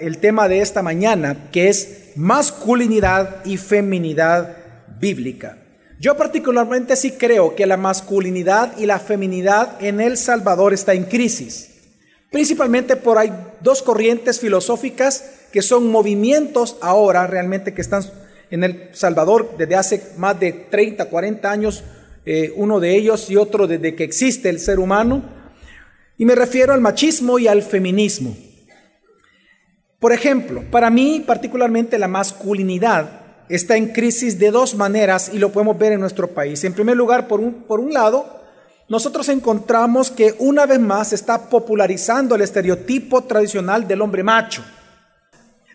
el tema de esta mañana, que es masculinidad y feminidad bíblica. Yo particularmente sí creo que la masculinidad y la feminidad en El Salvador está en crisis. Principalmente por hay dos corrientes filosóficas que son movimientos ahora realmente que están en El Salvador desde hace más de 30, 40 años, eh, uno de ellos y otro desde que existe el ser humano. Y me refiero al machismo y al feminismo. Por ejemplo, para mí particularmente la masculinidad está en crisis de dos maneras y lo podemos ver en nuestro país. En primer lugar, por un, por un lado, nosotros encontramos que una vez más se está popularizando el estereotipo tradicional del hombre macho.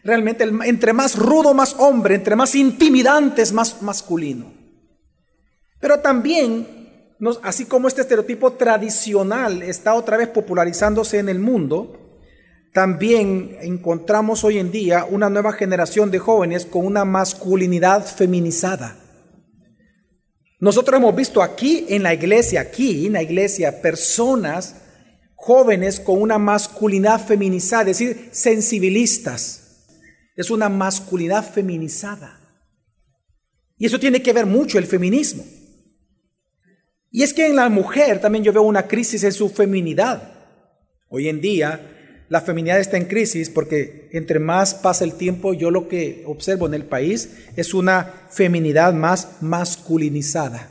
Realmente, entre más rudo, más hombre, entre más intimidantes, más masculino. Pero también, así como este estereotipo tradicional está otra vez popularizándose en el mundo, también encontramos hoy en día una nueva generación de jóvenes con una masculinidad feminizada. Nosotros hemos visto aquí en la iglesia, aquí en la iglesia, personas jóvenes con una masculinidad feminizada, es decir, sensibilistas. Es una masculinidad feminizada. Y eso tiene que ver mucho el feminismo. Y es que en la mujer también yo veo una crisis en su feminidad. Hoy en día la feminidad está en crisis porque entre más pasa el tiempo, yo lo que observo en el país es una feminidad más masculinizada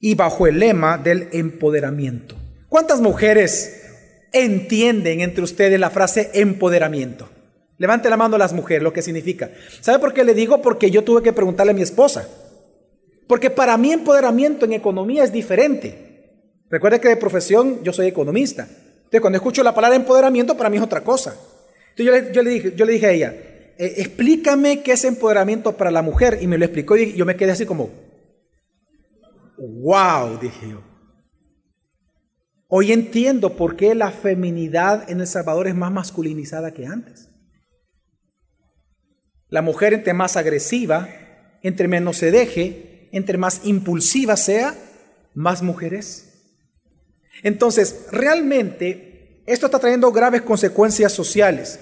y bajo el lema del empoderamiento. ¿Cuántas mujeres entienden entre ustedes la frase empoderamiento? Levante la mano a las mujeres, lo que significa. ¿Sabe por qué le digo? Porque yo tuve que preguntarle a mi esposa. Porque para mí empoderamiento en economía es diferente. Recuerde que de profesión yo soy economista. Entonces, cuando escucho la palabra empoderamiento, para mí es otra cosa. Entonces, yo le, dije, yo le dije a ella, eh, explícame qué es empoderamiento para la mujer. Y me lo explicó y yo me quedé así como, wow, dije yo. Hoy entiendo por qué la feminidad en El Salvador es más masculinizada que antes. La mujer entre más agresiva, entre menos se deje, entre más impulsiva sea, más mujeres. Entonces, realmente, esto está trayendo graves consecuencias sociales.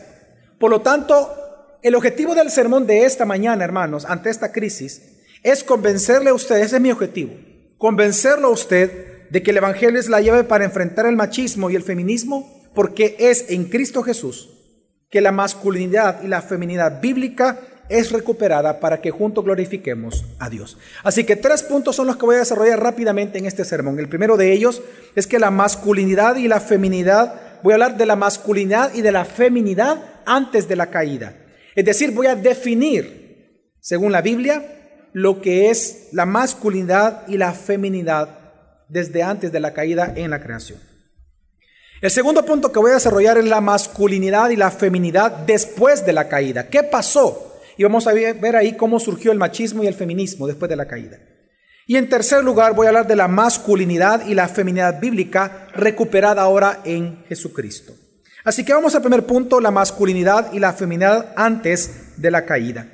Por lo tanto, el objetivo del sermón de esta mañana, hermanos, ante esta crisis, es convencerle a usted, ese es mi objetivo, convencerlo a usted de que el Evangelio es la llave para enfrentar el machismo y el feminismo, porque es en Cristo Jesús que la masculinidad y la feminidad bíblica es recuperada para que juntos glorifiquemos a Dios. Así que tres puntos son los que voy a desarrollar rápidamente en este sermón. El primero de ellos es que la masculinidad y la feminidad, voy a hablar de la masculinidad y de la feminidad antes de la caída. Es decir, voy a definir, según la Biblia, lo que es la masculinidad y la feminidad desde antes de la caída en la creación. El segundo punto que voy a desarrollar es la masculinidad y la feminidad después de la caída. ¿Qué pasó? Y vamos a ver ahí cómo surgió el machismo y el feminismo después de la caída. Y en tercer lugar voy a hablar de la masculinidad y la feminidad bíblica recuperada ahora en Jesucristo. Así que vamos al primer punto, la masculinidad y la feminidad antes de la caída.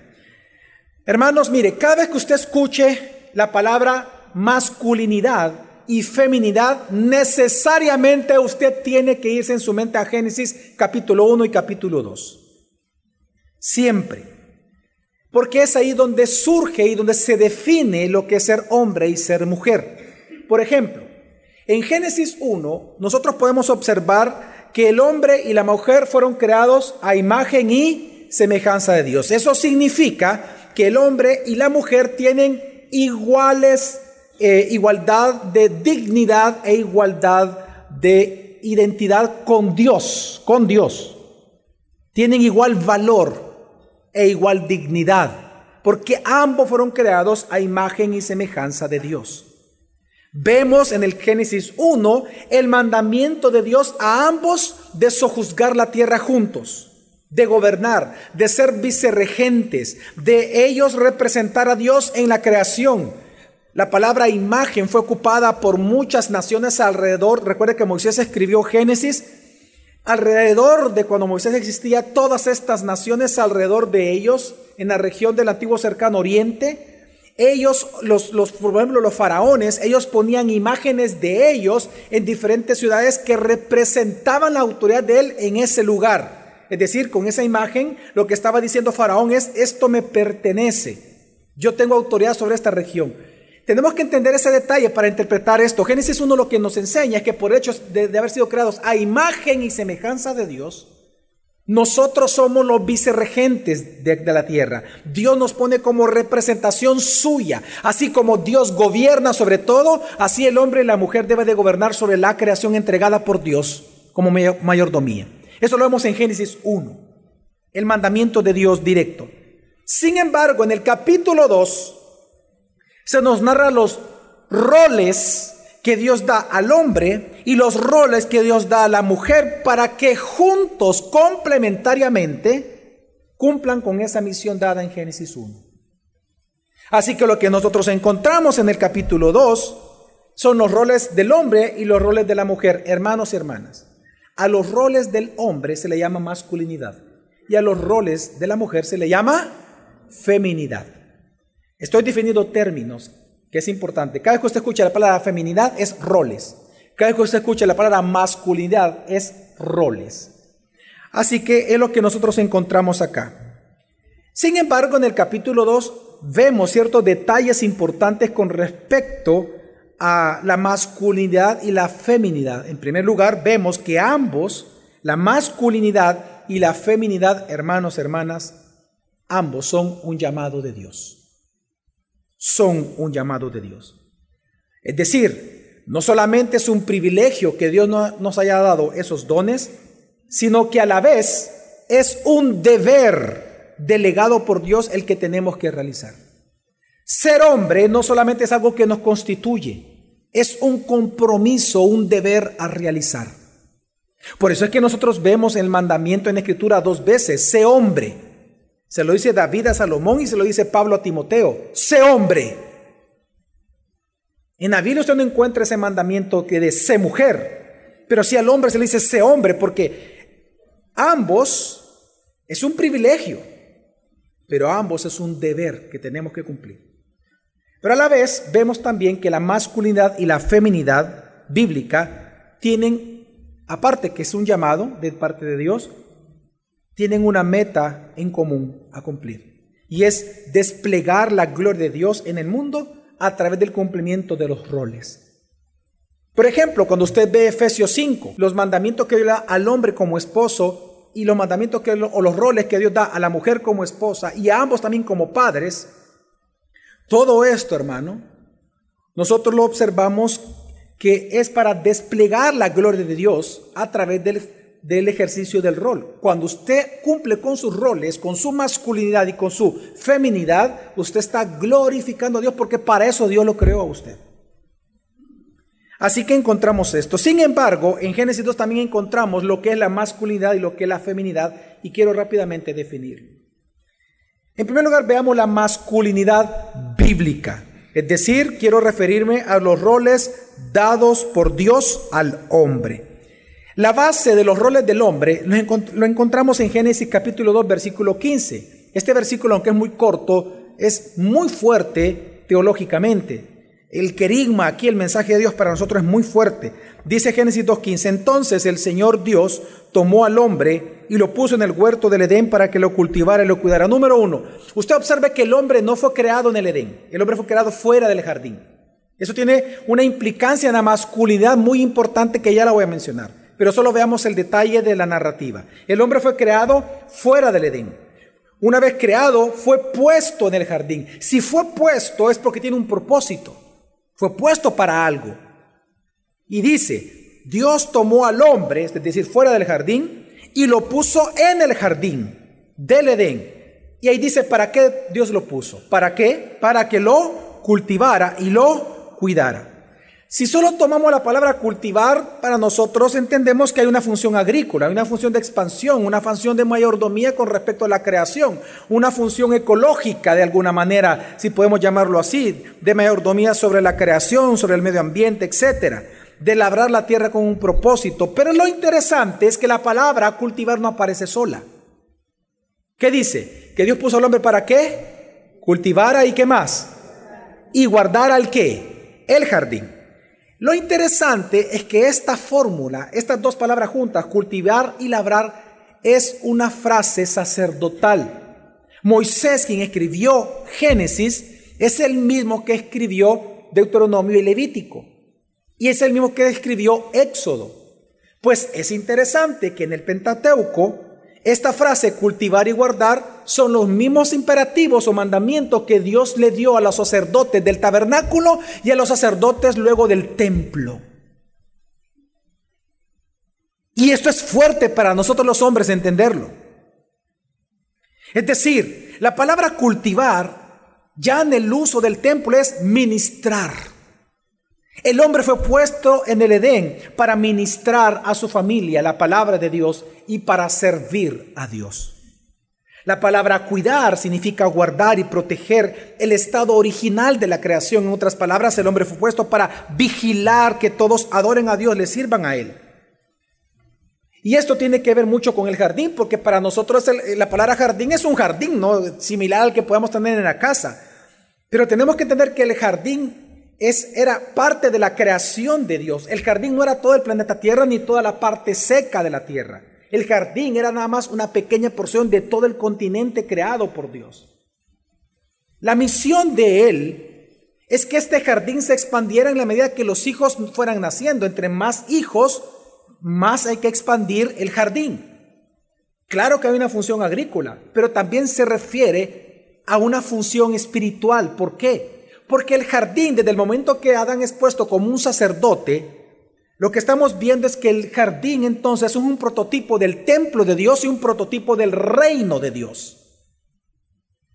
Hermanos, mire, cada vez que usted escuche la palabra masculinidad y feminidad, necesariamente usted tiene que irse en su mente a Génesis capítulo 1 y capítulo 2. Siempre porque es ahí donde surge y donde se define lo que es ser hombre y ser mujer. Por ejemplo, en Génesis 1 nosotros podemos observar que el hombre y la mujer fueron creados a imagen y semejanza de Dios. Eso significa que el hombre y la mujer tienen iguales, eh, igualdad de dignidad e igualdad de identidad con Dios, con Dios. Tienen igual valor e igual dignidad, porque ambos fueron creados a imagen y semejanza de Dios. Vemos en el Génesis 1 el mandamiento de Dios a ambos de sojuzgar la tierra juntos, de gobernar, de ser vicerregentes, de ellos representar a Dios en la creación. La palabra imagen fue ocupada por muchas naciones alrededor. Recuerde que Moisés escribió Génesis Alrededor de cuando Moisés existía, todas estas naciones alrededor de ellos, en la región del antiguo cercano oriente, ellos, los, los, por ejemplo, los faraones, ellos ponían imágenes de ellos en diferentes ciudades que representaban la autoridad de él en ese lugar. Es decir, con esa imagen lo que estaba diciendo Faraón es, esto me pertenece. Yo tengo autoridad sobre esta región. Tenemos que entender ese detalle para interpretar esto. Génesis 1 lo que nos enseña es que por hecho de, haber sido creados a imagen y semejanza de Dios, nosotros somos los vicerregentes de, de, la tierra. Dios nos pone como representación suya. Así como Dios gobierna sobre todo, así el hombre y la mujer deben de gobernar sobre la creación entregada por Dios como mayordomía. Eso lo vemos en Génesis 1, el mandamiento de Dios directo. Sin embargo, en el capítulo 2 se nos narra los roles que Dios da al hombre y los roles que Dios da a la mujer para que juntos, complementariamente, cumplan con esa misión dada en Génesis 1. Así que lo que nosotros encontramos en el capítulo 2 son los roles del hombre y los roles de la mujer, hermanos y hermanas. A los roles del hombre se le llama masculinidad y a los roles de la mujer se le llama feminidad. Estoy definiendo términos que es importante. Cada vez que usted escucha la palabra feminidad es roles. Cada vez que usted escucha la palabra masculinidad es roles. Así que es lo que nosotros encontramos acá. Sin embargo, en el capítulo 2 vemos ciertos detalles importantes con respecto a la masculinidad y la feminidad. En primer lugar, vemos que ambos, la masculinidad y la feminidad, hermanos, hermanas, ambos son un llamado de Dios son un llamado de Dios. Es decir, no solamente es un privilegio que Dios nos haya dado esos dones, sino que a la vez es un deber delegado por Dios el que tenemos que realizar. Ser hombre no solamente es algo que nos constituye, es un compromiso, un deber a realizar. Por eso es que nosotros vemos el mandamiento en Escritura dos veces, sé hombre. Se lo dice David a Salomón y se lo dice Pablo a Timoteo. Sé hombre. En Biblia usted no encuentra ese mandamiento que de sé mujer, pero sí al hombre se le dice sé hombre, porque ambos es un privilegio, pero ambos es un deber que tenemos que cumplir. Pero a la vez vemos también que la masculinidad y la feminidad bíblica tienen, aparte que es un llamado de parte de Dios, tienen una meta en común a cumplir. Y es desplegar la gloria de Dios en el mundo a través del cumplimiento de los roles. Por ejemplo, cuando usted ve Efesios 5, los mandamientos que Dios da al hombre como esposo y los mandamientos que, o los roles que Dios da a la mujer como esposa y a ambos también como padres, todo esto, hermano, nosotros lo observamos que es para desplegar la gloria de Dios a través del del ejercicio del rol. Cuando usted cumple con sus roles, con su masculinidad y con su feminidad, usted está glorificando a Dios porque para eso Dios lo creó a usted. Así que encontramos esto. Sin embargo, en Génesis 2 también encontramos lo que es la masculinidad y lo que es la feminidad y quiero rápidamente definir. En primer lugar, veamos la masculinidad bíblica. Es decir, quiero referirme a los roles dados por Dios al hombre. La base de los roles del hombre lo encontramos en Génesis capítulo 2, versículo 15. Este versículo, aunque es muy corto, es muy fuerte teológicamente. El querigma, aquí el mensaje de Dios para nosotros es muy fuerte. Dice Génesis 2.15, entonces el Señor Dios tomó al hombre y lo puso en el huerto del Edén para que lo cultivara y lo cuidara. Número uno, usted observe que el hombre no fue creado en el Edén, el hombre fue creado fuera del jardín. Eso tiene una implicancia en la masculinidad muy importante que ya la voy a mencionar pero solo veamos el detalle de la narrativa. El hombre fue creado fuera del Edén. Una vez creado, fue puesto en el jardín. Si fue puesto es porque tiene un propósito. Fue puesto para algo. Y dice, Dios tomó al hombre, es decir, fuera del jardín, y lo puso en el jardín del Edén. Y ahí dice, ¿para qué Dios lo puso? ¿Para qué? Para que lo cultivara y lo cuidara. Si solo tomamos la palabra cultivar, para nosotros entendemos que hay una función agrícola, hay una función de expansión, una función de mayordomía con respecto a la creación, una función ecológica de alguna manera, si podemos llamarlo así, de mayordomía sobre la creación, sobre el medio ambiente, etcétera, de labrar la tierra con un propósito. Pero lo interesante es que la palabra cultivar no aparece sola. ¿Qué dice? Que Dios puso al hombre para qué? Cultivara y qué más? Y guardar al qué? El jardín. Lo interesante es que esta fórmula, estas dos palabras juntas, cultivar y labrar, es una frase sacerdotal. Moisés, quien escribió Génesis, es el mismo que escribió Deuteronomio y Levítico. Y es el mismo que escribió Éxodo. Pues es interesante que en el Pentateuco esta frase cultivar y guardar son los mismos imperativos o mandamientos que Dios le dio a los sacerdotes del tabernáculo y a los sacerdotes luego del templo. Y esto es fuerte para nosotros los hombres entenderlo. Es decir, la palabra cultivar ya en el uso del templo es ministrar. El hombre fue puesto en el Edén para ministrar a su familia la palabra de Dios y para servir a Dios. La palabra cuidar significa guardar y proteger el estado original de la creación. En otras palabras, el hombre fue puesto para vigilar que todos adoren a Dios, le sirvan a Él. Y esto tiene que ver mucho con el jardín, porque para nosotros la palabra jardín es un jardín, ¿no? Similar al que podemos tener en la casa. Pero tenemos que entender que el jardín es, era parte de la creación de Dios. El jardín no era todo el planeta Tierra ni toda la parte seca de la Tierra. El jardín era nada más una pequeña porción de todo el continente creado por Dios. La misión de Él es que este jardín se expandiera en la medida que los hijos fueran naciendo. Entre más hijos, más hay que expandir el jardín. Claro que hay una función agrícola, pero también se refiere a una función espiritual. ¿Por qué? Porque el jardín, desde el momento que Adán es puesto como un sacerdote, lo que estamos viendo es que el jardín entonces es un prototipo del templo de Dios y un prototipo del reino de Dios.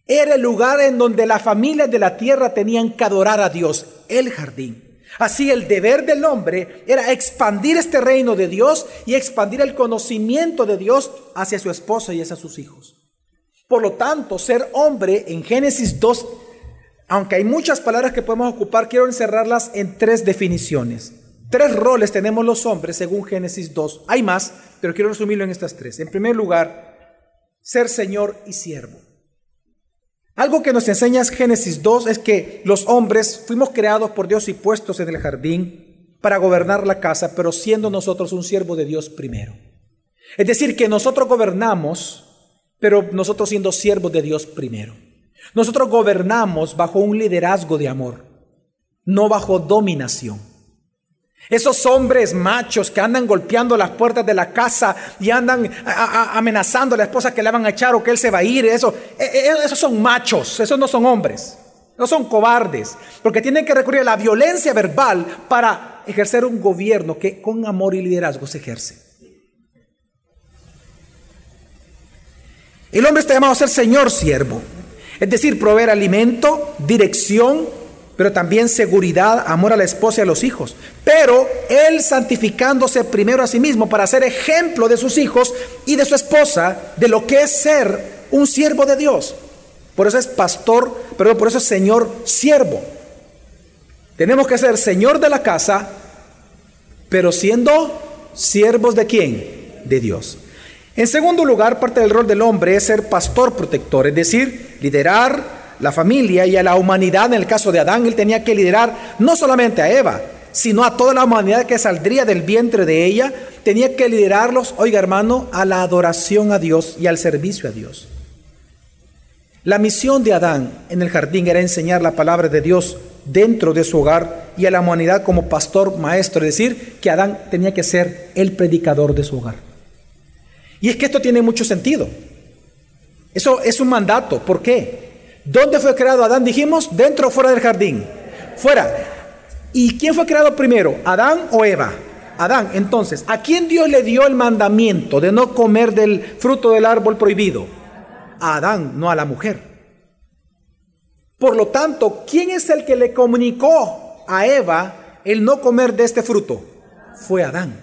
Era el lugar en donde las familias de la tierra tenían que adorar a Dios, el jardín. Así el deber del hombre era expandir este reino de Dios y expandir el conocimiento de Dios hacia su esposa y hacia sus hijos. Por lo tanto, ser hombre en Génesis 2 aunque hay muchas palabras que podemos ocupar, quiero encerrarlas en tres definiciones. Tres roles tenemos los hombres según Génesis 2. Hay más, pero quiero resumirlo en estas tres. En primer lugar, ser Señor y siervo. Algo que nos enseña Génesis 2 es que los hombres fuimos creados por Dios y puestos en el jardín para gobernar la casa, pero siendo nosotros un siervo de Dios primero. Es decir, que nosotros gobernamos, pero nosotros siendo siervos de Dios primero. Nosotros gobernamos bajo un liderazgo de amor, no bajo dominación. Esos hombres machos que andan golpeando las puertas de la casa y andan amenazando a la esposa que le van a echar o que él se va a ir, eso, e, e, esos son machos, esos no son hombres, no son cobardes, porque tienen que recurrir a la violencia verbal para ejercer un gobierno que con amor y liderazgo se ejerce. El hombre está llamado a ser señor siervo. Es decir, proveer alimento, dirección, pero también seguridad, amor a la esposa y a los hijos. Pero él santificándose primero a sí mismo para ser ejemplo de sus hijos y de su esposa de lo que es ser un siervo de Dios. Por eso es pastor, pero por eso es señor siervo. Tenemos que ser señor de la casa, pero siendo siervos de quién? De Dios. En segundo lugar, parte del rol del hombre es ser pastor protector, es decir, liderar la familia y a la humanidad. En el caso de Adán, él tenía que liderar no solamente a Eva, sino a toda la humanidad que saldría del vientre de ella. Tenía que liderarlos, oiga hermano, a la adoración a Dios y al servicio a Dios. La misión de Adán en el jardín era enseñar la palabra de Dios dentro de su hogar y a la humanidad como pastor maestro, es decir, que Adán tenía que ser el predicador de su hogar. Y es que esto tiene mucho sentido. Eso es un mandato. ¿Por qué? ¿Dónde fue creado Adán? Dijimos, dentro o fuera del jardín. Fuera. ¿Y quién fue creado primero? ¿Adán o Eva? Adán. Entonces, ¿a quién Dios le dio el mandamiento de no comer del fruto del árbol prohibido? A Adán, no a la mujer. Por lo tanto, ¿quién es el que le comunicó a Eva el no comer de este fruto? Fue Adán.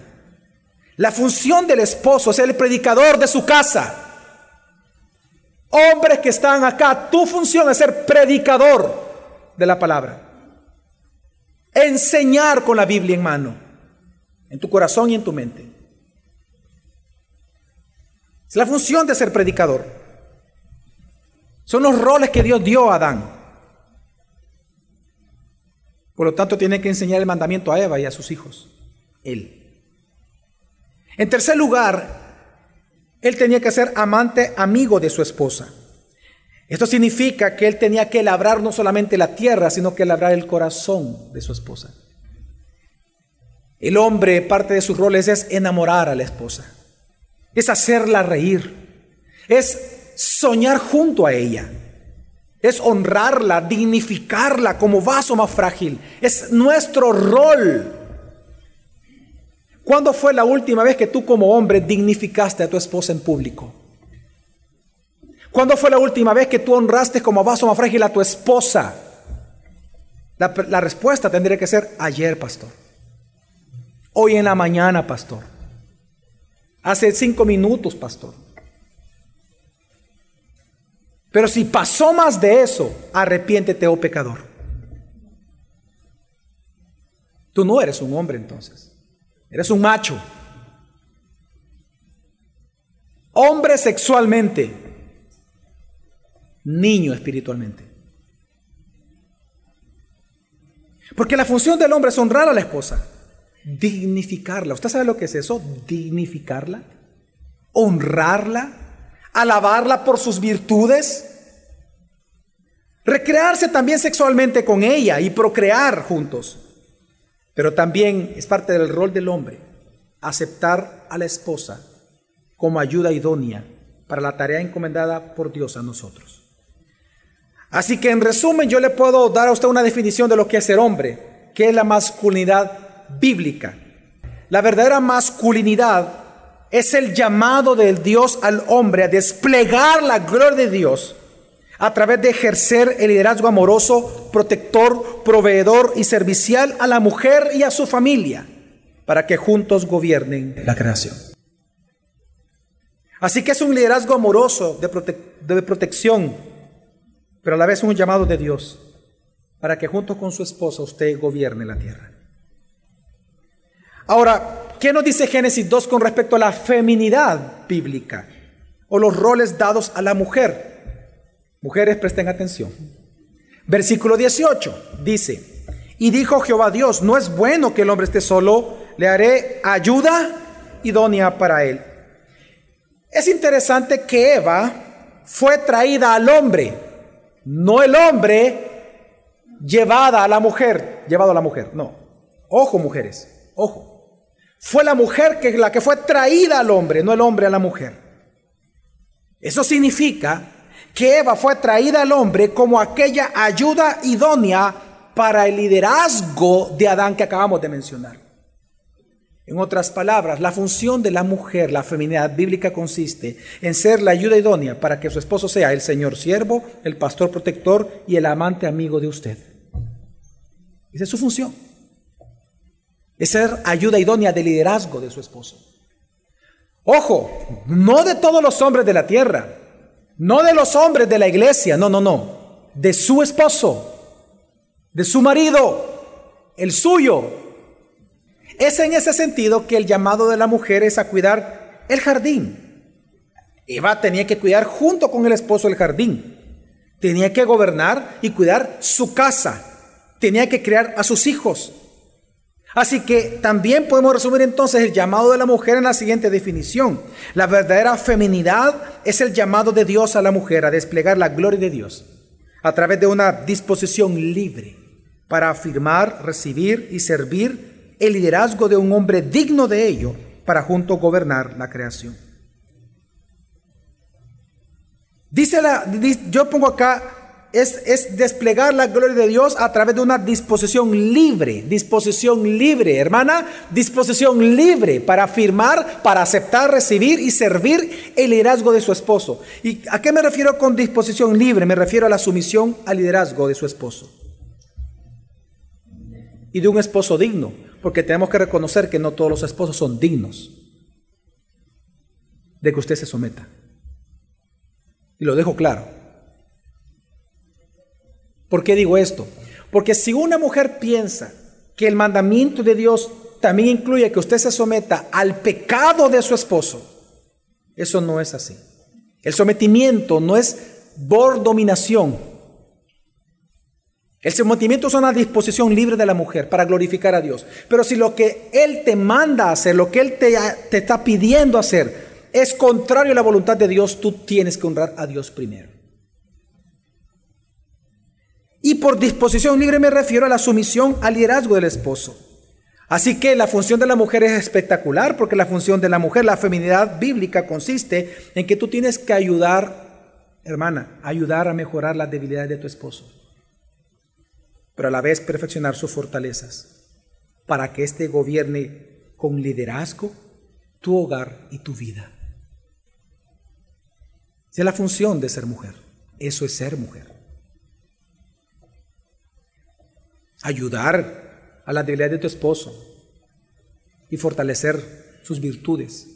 La función del esposo es el predicador de su casa. Hombres que están acá, tu función es ser predicador de la palabra. Enseñar con la Biblia en mano, en tu corazón y en tu mente. Es la función de ser predicador. Son los roles que Dios dio a Adán. Por lo tanto, tiene que enseñar el mandamiento a Eva y a sus hijos. Él. En tercer lugar, él tenía que ser amante, amigo de su esposa. Esto significa que él tenía que labrar no solamente la tierra, sino que labrar el corazón de su esposa. El hombre, parte de sus roles es enamorar a la esposa, es hacerla reír, es soñar junto a ella, es honrarla, dignificarla como vaso más frágil. Es nuestro rol. ¿Cuándo fue la última vez que tú como hombre dignificaste a tu esposa en público? ¿Cuándo fue la última vez que tú honraste como vaso más frágil a tu esposa? La, la respuesta tendría que ser ayer, pastor. Hoy en la mañana, pastor. Hace cinco minutos, pastor. Pero si pasó más de eso, arrepiéntete, oh pecador. Tú no eres un hombre entonces. Eres un macho. Hombre sexualmente. Niño espiritualmente. Porque la función del hombre es honrar a la esposa, dignificarla. ¿Usted sabe lo que es eso? Dignificarla, honrarla, alabarla por sus virtudes, recrearse también sexualmente con ella y procrear juntos. Pero también es parte del rol del hombre aceptar a la esposa como ayuda idónea para la tarea encomendada por Dios a nosotros. Así que en resumen yo le puedo dar a usted una definición de lo que es ser hombre, que es la masculinidad bíblica. La verdadera masculinidad es el llamado del Dios al hombre a desplegar la gloria de Dios a través de ejercer el liderazgo amoroso, protector, proveedor y servicial a la mujer y a su familia, para que juntos gobiernen la creación. Así que es un liderazgo amoroso de, de protección, pero a la vez un llamado de Dios, para que junto con su esposa usted gobierne la tierra. Ahora, ¿qué nos dice Génesis 2 con respecto a la feminidad bíblica o los roles dados a la mujer? Mujeres, presten atención. Versículo 18 dice, y dijo Jehová Dios, no es bueno que el hombre esté solo, le haré ayuda idónea para él. Es interesante que Eva fue traída al hombre, no el hombre llevada a la mujer, llevado a la mujer, no. Ojo mujeres, ojo. Fue la mujer que, la que fue traída al hombre, no el hombre a la mujer. Eso significa que Eva fue traída al hombre como aquella ayuda idónea para el liderazgo de Adán que acabamos de mencionar. En otras palabras, la función de la mujer, la feminidad bíblica consiste en ser la ayuda idónea para que su esposo sea el Señor siervo, el pastor protector y el amante amigo de usted. Esa es su función es ser ayuda idónea de liderazgo de su esposo. Ojo, no de todos los hombres de la tierra, no de los hombres de la iglesia, no, no, no, de su esposo, de su marido, el suyo. Es en ese sentido que el llamado de la mujer es a cuidar el jardín. Eva tenía que cuidar junto con el esposo el jardín. Tenía que gobernar y cuidar su casa. Tenía que criar a sus hijos. Así que también podemos resumir entonces el llamado de la mujer en la siguiente definición. La verdadera feminidad es el llamado de Dios a la mujer a desplegar la gloria de Dios a través de una disposición libre para afirmar, recibir y servir el liderazgo de un hombre digno de ello para junto gobernar la creación. Dice la, yo pongo acá es, desplegar la gloria de Dios a través de una disposición libre, disposición libre, hermana, disposición libre para afirmar, para aceptar, recibir y servir el liderazgo de su esposo. ¿Y a qué me refiero con disposición libre? Me refiero a la sumisión al liderazgo de su esposo. Y de un esposo digno, porque tenemos que reconocer que no todos los esposos son dignos de que usted se someta. Y lo dejo claro. ¿Por qué digo esto? Porque si una mujer piensa que el mandamiento de Dios también incluye que usted se someta al pecado de su esposo, eso no es así. El sometimiento no es por dominación. El sometimiento es una disposición libre de la mujer para glorificar a Dios. Pero si lo que Él te manda hacer, lo que Él te, te está pidiendo hacer, es contrario a la voluntad de Dios, tú tienes que honrar a Dios primero. Y por disposición libre me refiero a la sumisión al liderazgo del esposo. Así que la función de la mujer es espectacular porque la función de la mujer, la feminidad bíblica consiste en que tú tienes que ayudar, hermana, ayudar a mejorar las debilidades de tu esposo, pero a la vez perfeccionar sus fortalezas para que éste gobierne con liderazgo tu hogar y tu vida. Esa es la función de ser mujer. Eso es ser mujer. Ayudar a la debilidad de tu esposo y fortalecer sus virtudes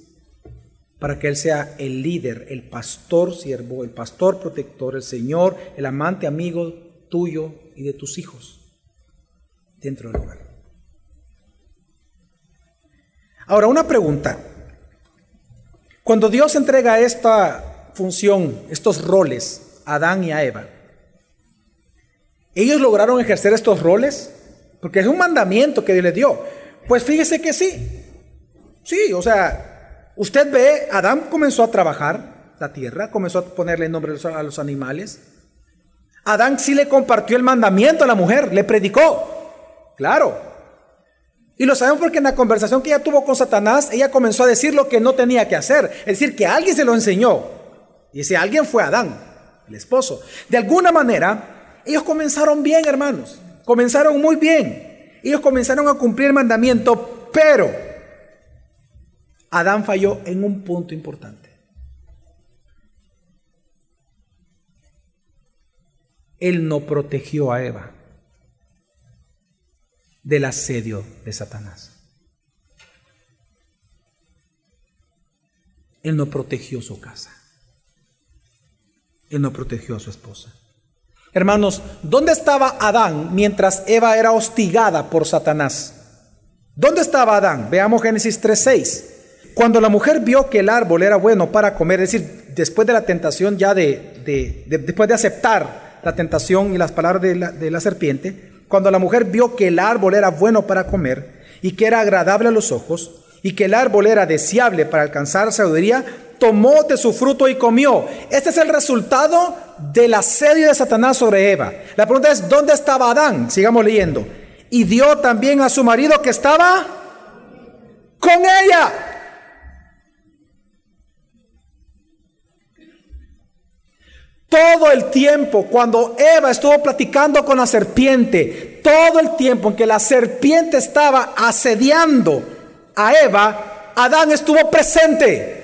para que Él sea el líder, el pastor siervo, el pastor protector, el Señor, el amante amigo tuyo y de tus hijos dentro del hogar. Ahora, una pregunta. Cuando Dios entrega esta función, estos roles a Adán y a Eva, ¿ellos lograron ejercer estos roles? Porque es un mandamiento que Dios les dio. Pues fíjese que sí. Sí, o sea, usted ve, Adán comenzó a trabajar la tierra, comenzó a ponerle nombre a los animales. Adán sí le compartió el mandamiento a la mujer, le predicó. Claro. Y lo sabemos porque en la conversación que ella tuvo con Satanás, ella comenzó a decir lo que no tenía que hacer. Es decir, que alguien se lo enseñó. Y ese alguien fue Adán, el esposo. De alguna manera, ellos comenzaron bien, hermanos. Comenzaron muy bien. Ellos comenzaron a cumplir el mandamiento, pero Adán falló en un punto importante. Él no protegió a Eva del asedio de Satanás. Él no protegió su casa. Él no protegió a su esposa. Hermanos, ¿dónde estaba Adán mientras Eva era hostigada por Satanás? ¿Dónde estaba Adán? Veamos Génesis 3.6. Cuando la mujer vio que el árbol era bueno para comer, es decir, después de la tentación ya de, después de aceptar la tentación y las palabras de la, de la serpiente, cuando la mujer vio que el árbol era bueno para comer y que era agradable a los ojos y que el árbol era deseable para alcanzar sabiduría, tomó de su fruto y comió. Este es el resultado del asedio de Satanás sobre Eva. La pregunta es, ¿dónde estaba Adán? Sigamos leyendo. Y dio también a su marido que estaba con ella. Todo el tiempo, cuando Eva estuvo platicando con la serpiente, todo el tiempo en que la serpiente estaba asediando a Eva, Adán estuvo presente.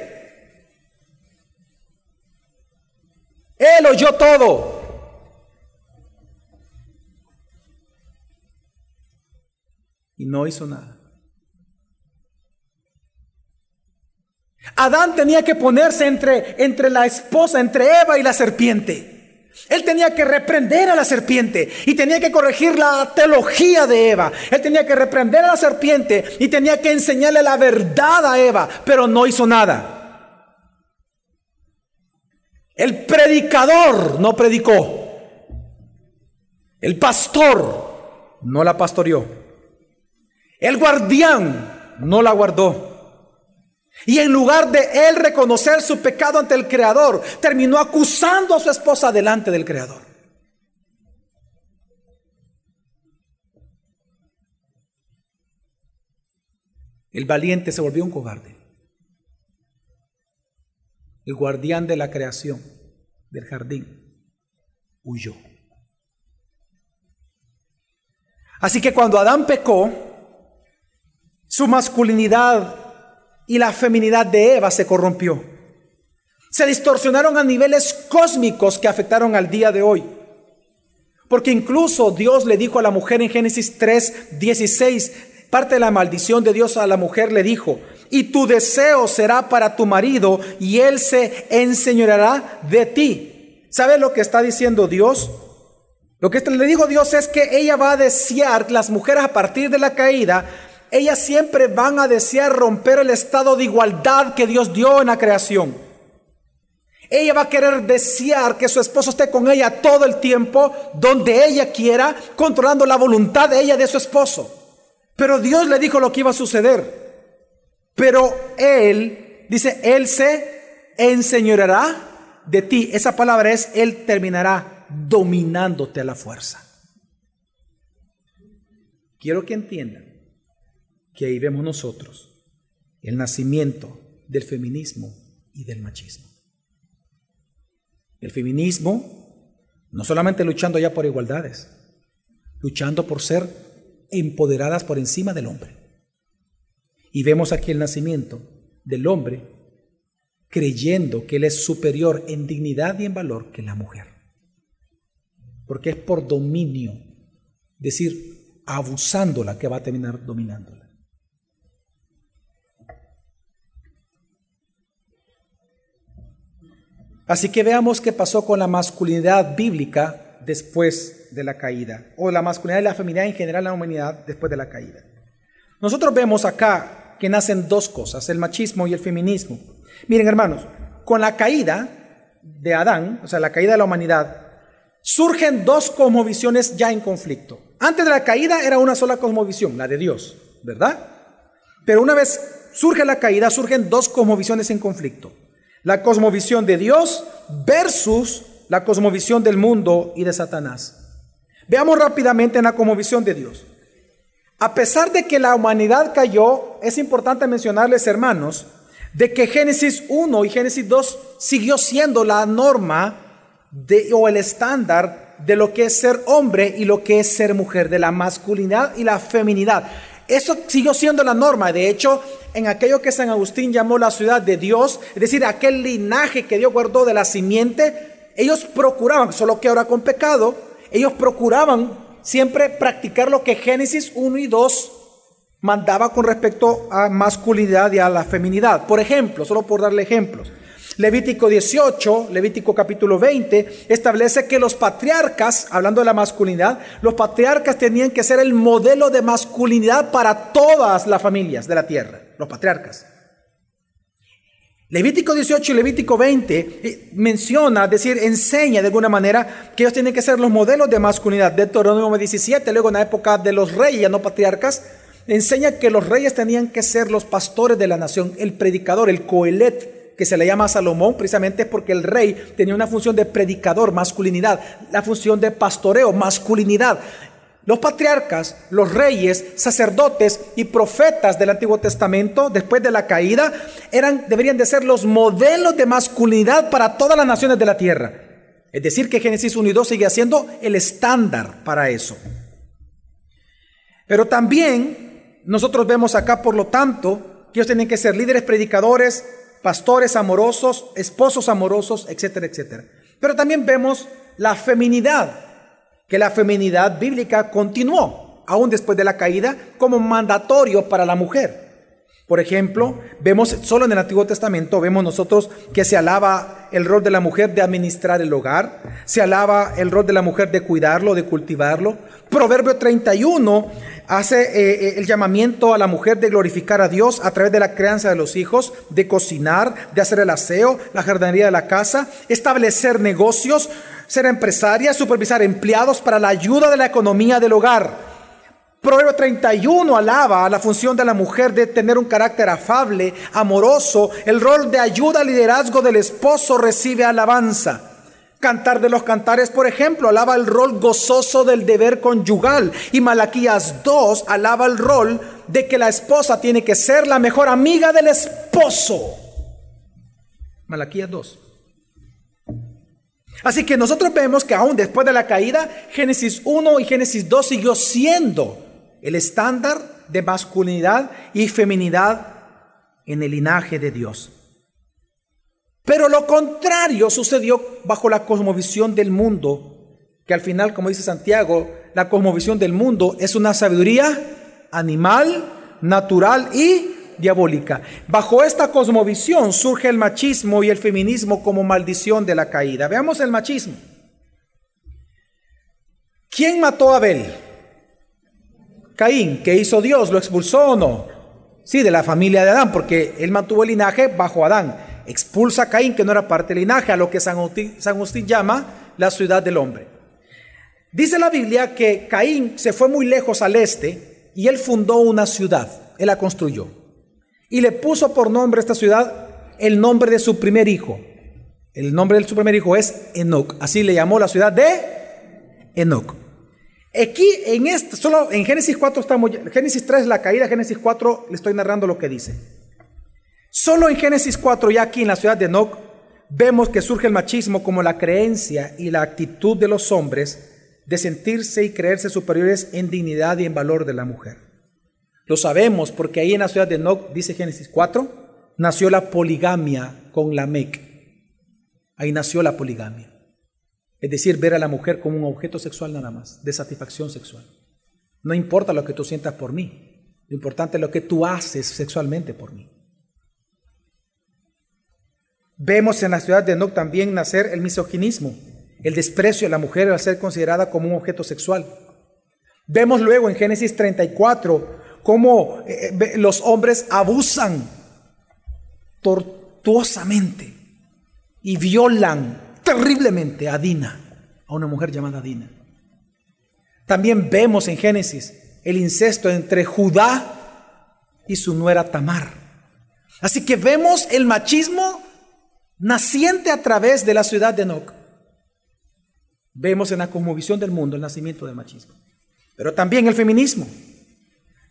Él oyó todo. Y no hizo nada. Adán tenía que ponerse entre, entre la esposa, entre Eva y la serpiente. Él tenía que reprender a la serpiente y tenía que corregir la teología de Eva. Él tenía que reprender a la serpiente y tenía que enseñarle la verdad a Eva, pero no hizo nada. El predicador no predicó. El pastor no la pastoreó. El guardián no la guardó. Y en lugar de él reconocer su pecado ante el Creador, terminó acusando a su esposa delante del Creador. El valiente se volvió un cobarde el guardián de la creación, del jardín, huyó. Así que cuando Adán pecó, su masculinidad y la feminidad de Eva se corrompió. Se distorsionaron a niveles cósmicos que afectaron al día de hoy. Porque incluso Dios le dijo a la mujer en Génesis 3, 16, parte de la maldición de Dios a la mujer le dijo, y tu deseo será para tu marido y él se enseñoreará de ti. ¿Sabes lo que está diciendo Dios? Lo que le digo Dios es que ella va a desear, las mujeres a partir de la caída, ellas siempre van a desear romper el estado de igualdad que Dios dio en la creación. Ella va a querer desear que su esposo esté con ella todo el tiempo, donde ella quiera, controlando la voluntad de ella de su esposo. Pero Dios le dijo lo que iba a suceder. Pero él Dice, Él se enseñoreará de ti. Esa palabra es, Él terminará dominándote a la fuerza. Quiero que entiendan que ahí vemos nosotros el nacimiento del feminismo y del machismo. El feminismo no solamente luchando ya por igualdades, luchando por ser empoderadas por encima del hombre. Y vemos aquí el nacimiento del hombre creyendo que él es superior en dignidad y en valor que la mujer. Porque es por dominio, decir, abusándola que va a terminar dominándola. Así que veamos qué pasó con la masculinidad bíblica después de la caída, o la masculinidad y la feminidad en general en la humanidad después de la caída. Nosotros vemos acá que nacen dos cosas, el machismo y el feminismo. Miren hermanos, con la caída de Adán, o sea, la caída de la humanidad, surgen dos cosmovisiones ya en conflicto. Antes de la caída era una sola cosmovisión, la de Dios, ¿verdad? Pero una vez surge la caída, surgen dos cosmovisiones en conflicto. La cosmovisión de Dios versus la cosmovisión del mundo y de Satanás. Veamos rápidamente en la cosmovisión de Dios. A pesar de que la humanidad cayó, es importante mencionarles, hermanos, de que Génesis 1 y Génesis 2 siguió siendo la norma de, o el estándar de lo que es ser hombre y lo que es ser mujer, de la masculinidad y la feminidad. Eso siguió siendo la norma. De hecho, en aquello que San Agustín llamó la ciudad de Dios, es decir, aquel linaje que Dios guardó de la simiente, ellos procuraban, solo que ahora con pecado, ellos procuraban siempre practicar lo que Génesis 1 y 2 mandaba con respecto a masculinidad y a la feminidad. Por ejemplo, solo por darle ejemplos. Levítico 18, Levítico capítulo 20, establece que los patriarcas, hablando de la masculinidad, los patriarcas tenían que ser el modelo de masculinidad para todas las familias de la tierra, los patriarcas. Levítico 18 y Levítico 20 eh, menciona, es decir, enseña de alguna manera que ellos tienen que ser los modelos de masculinidad. Deuteronomio 17, luego en la época de los reyes, no patriarcas, enseña que los reyes tenían que ser los pastores de la nación, el predicador, el coelet, que se le llama Salomón, precisamente porque el rey tenía una función de predicador, masculinidad, la función de pastoreo, masculinidad. Los patriarcas, los reyes, sacerdotes y profetas del Antiguo Testamento, después de la caída, eran, deberían de ser los modelos de masculinidad para todas las naciones de la tierra. Es decir, que Génesis 1 y 2 sigue siendo el estándar para eso. Pero también nosotros vemos acá, por lo tanto, que ellos tienen que ser líderes predicadores, pastores amorosos, esposos amorosos, etcétera, etcétera. Pero también vemos la feminidad, que la feminidad bíblica continuó, aún después de la caída, como mandatorio para la mujer. Por ejemplo, vemos solo en el Antiguo Testamento, vemos nosotros que se alaba el rol de la mujer de administrar el hogar, se alaba el rol de la mujer de cuidarlo, de cultivarlo. Proverbio 31 hace eh, eh, el llamamiento a la mujer de glorificar a Dios a través de la crianza de los hijos, de cocinar, de hacer el aseo, la jardinería de la casa, establecer negocios, ser empresaria, supervisar empleados para la ayuda de la economía del hogar. Proverbio 31 alaba la función de la mujer de tener un carácter afable, amoroso. El rol de ayuda, liderazgo del esposo recibe alabanza. Cantar de los cantares, por ejemplo, alaba el rol gozoso del deber conyugal. Y Malaquías 2 alaba el rol de que la esposa tiene que ser la mejor amiga del esposo. Malaquías 2. Así que nosotros vemos que aún después de la caída, Génesis 1 y Génesis 2 siguió siendo el estándar de masculinidad y feminidad en el linaje de Dios. Pero lo contrario sucedió bajo la cosmovisión del mundo, que al final, como dice Santiago, la cosmovisión del mundo es una sabiduría animal, natural y diabólica. Bajo esta cosmovisión surge el machismo y el feminismo como maldición de la caída. Veamos el machismo. ¿Quién mató a Abel? Caín, ¿qué hizo Dios? ¿Lo expulsó o no? Sí, de la familia de Adán, porque él mantuvo el linaje bajo Adán. Expulsa a Caín, que no era parte del linaje, a lo que San Agustín, llama la ciudad del hombre. Dice la Biblia que Caín se fue muy lejos al este y él fundó una ciudad, él la construyó. Y le puso por nombre esta ciudad el nombre de su primer hijo. El nombre de su primer hijo es Enoch. Así le llamó la ciudad de Enoch. Aquí en este, solo en Génesis 4 estamos, Génesis 3 la caída, Génesis 4 le estoy narrando lo que dice. Solo en Génesis 4, ya aquí en la ciudad de Enoch, vemos que surge el machismo como la creencia y la actitud de los hombres de sentirse y creerse superiores en dignidad y en valor de la mujer. Lo sabemos porque ahí en la ciudad de Enoch, dice Génesis 4, nació la poligamia con la Mec. Ahí nació la poligamia. Es decir, ver a la mujer como un objeto sexual nada más, de satisfacción sexual. No importa lo que tú sientas por mí, lo importante es lo que tú haces sexualmente por mí. Vemos en la ciudad de Enoch también nacer el misoginismo, el desprecio a la mujer al ser considerada como un objeto sexual. Vemos luego en Génesis 34 cómo eh, los hombres abusan tortuosamente y violan terriblemente a Dina, a una mujer llamada Dina. También vemos en Génesis el incesto entre Judá y su nuera Tamar. Así que vemos el machismo naciente a través de la ciudad de Enoch. Vemos en la cosmovisión del mundo el nacimiento del machismo. Pero también el feminismo.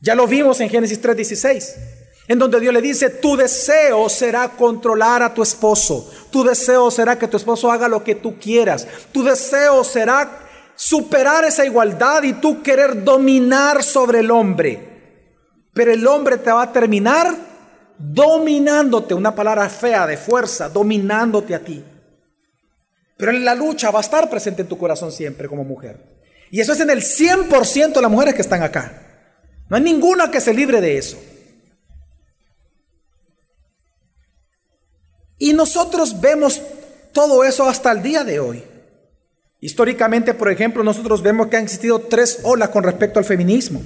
Ya lo vimos en Génesis 3:16, en donde Dios le dice, tu deseo será controlar a tu esposo, tu deseo será que tu esposo haga lo que tú quieras, tu deseo será superar esa igualdad y tú querer dominar sobre el hombre. Pero el hombre te va a terminar dominándote, una palabra fea de fuerza, dominándote a ti. Pero la lucha va a estar presente en tu corazón siempre como mujer. Y eso es en el 100% de las mujeres que están acá. No hay ninguna que se libre de eso. Y nosotros vemos todo eso hasta el día de hoy. Históricamente, por ejemplo, nosotros vemos que han existido tres olas con respecto al feminismo.